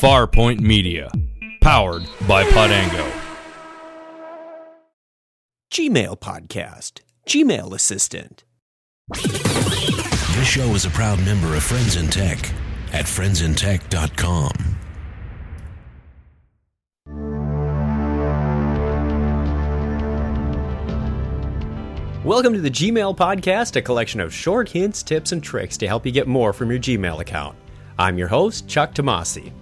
Farpoint Media, powered by Podango. Gmail Podcast, Gmail Assistant. This show is a proud member of Friends in Tech at friendsintech.com. Welcome to the Gmail Podcast, a collection of short hints, tips, and tricks to help you get more from your Gmail account. I'm your host, Chuck Tomasi.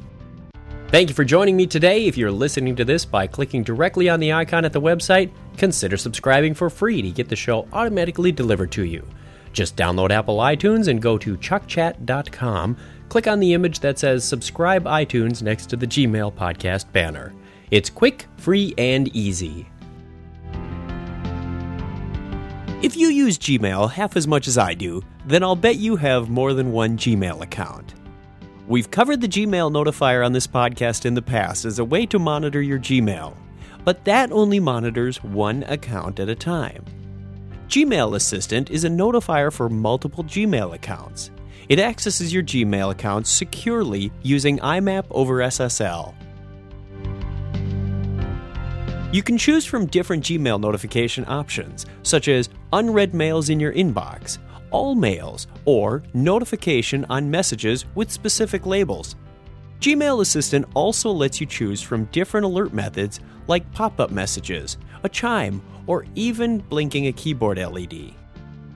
Thank you for joining me today. If you're listening to this by clicking directly on the icon at the website, consider subscribing for free to get the show automatically delivered to you. Just download Apple iTunes and go to chuckchat.com. Click on the image that says Subscribe iTunes next to the Gmail Podcast banner. It's quick, free, and easy. If you use Gmail half as much as I do, then I'll bet you have more than one Gmail account. We've covered the Gmail notifier on this podcast in the past as a way to monitor your Gmail, but that only monitors one account at a time. Gmail Assistant is a notifier for multiple Gmail accounts. It accesses your Gmail accounts securely using IMAP over SSL. You can choose from different Gmail notification options, such as unread mails in your inbox, all mails, or notification on messages with specific labels. Gmail Assistant also lets you choose from different alert methods like pop up messages, a chime, or even blinking a keyboard LED.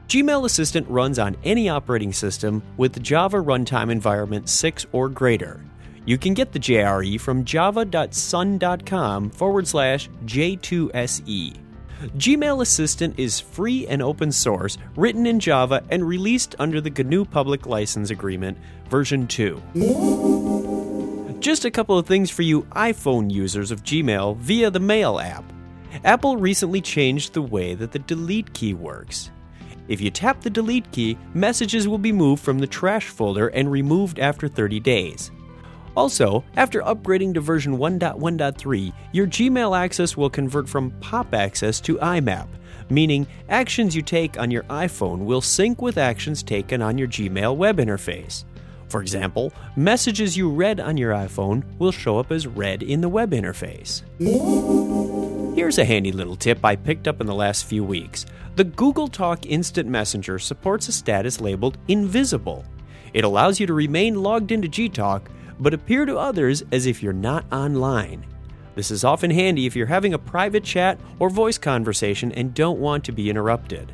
Gmail Assistant runs on any operating system with the Java Runtime Environment 6 or greater. You can get the JRE from java.sun.com forward slash J2SE. Gmail Assistant is free and open source, written in Java, and released under the GNU Public License Agreement, version 2. Just a couple of things for you iPhone users of Gmail via the Mail app. Apple recently changed the way that the delete key works. If you tap the delete key, messages will be moved from the trash folder and removed after 30 days. Also, after upgrading to version 1.1.3, your Gmail access will convert from POP access to IMAP, meaning actions you take on your iPhone will sync with actions taken on your Gmail web interface. For example, messages you read on your iPhone will show up as read in the web interface. Here's a handy little tip I picked up in the last few weeks. The Google Talk Instant Messenger supports a status labeled Invisible. It allows you to remain logged into Gtalk but appear to others as if you're not online. This is often handy if you're having a private chat or voice conversation and don't want to be interrupted.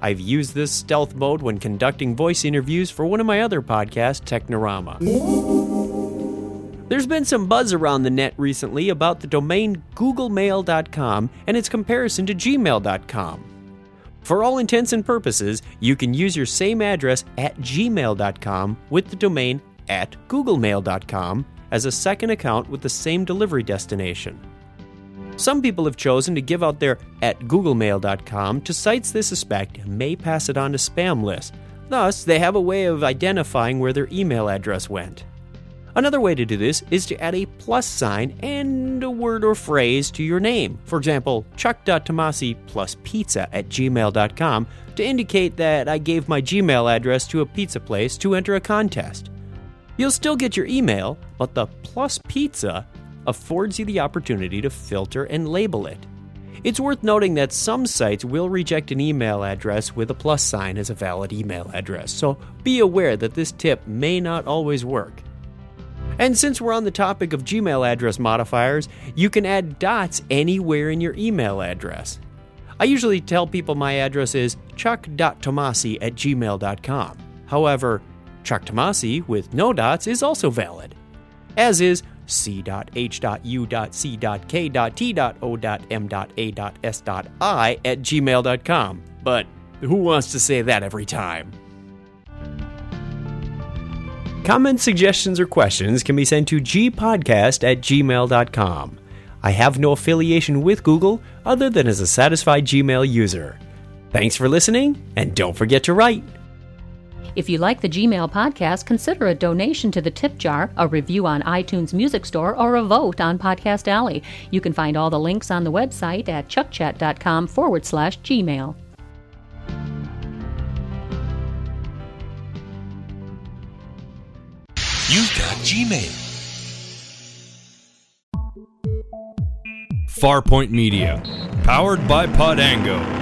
I've used this stealth mode when conducting voice interviews for one of my other podcasts, Technorama. There's been some buzz around the net recently about the domain googlemail.com and its comparison to gmail.com. For all intents and purposes, you can use your same address at gmail.com with the domain at googlemail.com as a second account with the same delivery destination. Some people have chosen to give out their at googlemail.com to sites they suspect may pass it on to spam lists. Thus, they have a way of identifying where their email address went. Another way to do this is to add a plus sign and a word or phrase to your name. For example, chuck.tomasi plus pizza at gmail.com to indicate that I gave my Gmail address to a pizza place to enter a contest. You'll still get your email, but the plus pizza affords you the opportunity to filter and label it. It's worth noting that some sites will reject an email address with a plus sign as a valid email address, so be aware that this tip may not always work. And since we're on the topic of Gmail address modifiers, you can add dots anywhere in your email address. I usually tell people my address is chuck.tomasi at gmail.com. However, Chuck Tomasi with no dots is also valid, as is c.h.u.c.k.t.o.m.a.s.i at gmail.com. But who wants to say that every time? Comments, suggestions, or questions can be sent to gpodcast at gmail.com. I have no affiliation with Google other than as a satisfied Gmail user. Thanks for listening, and don't forget to write. If you like the Gmail podcast, consider a donation to the tip jar, a review on iTunes Music Store, or a vote on Podcast Alley. You can find all the links on the website at chuckchat.com forward slash Gmail. You've got Gmail. Farpoint Media, powered by Podango.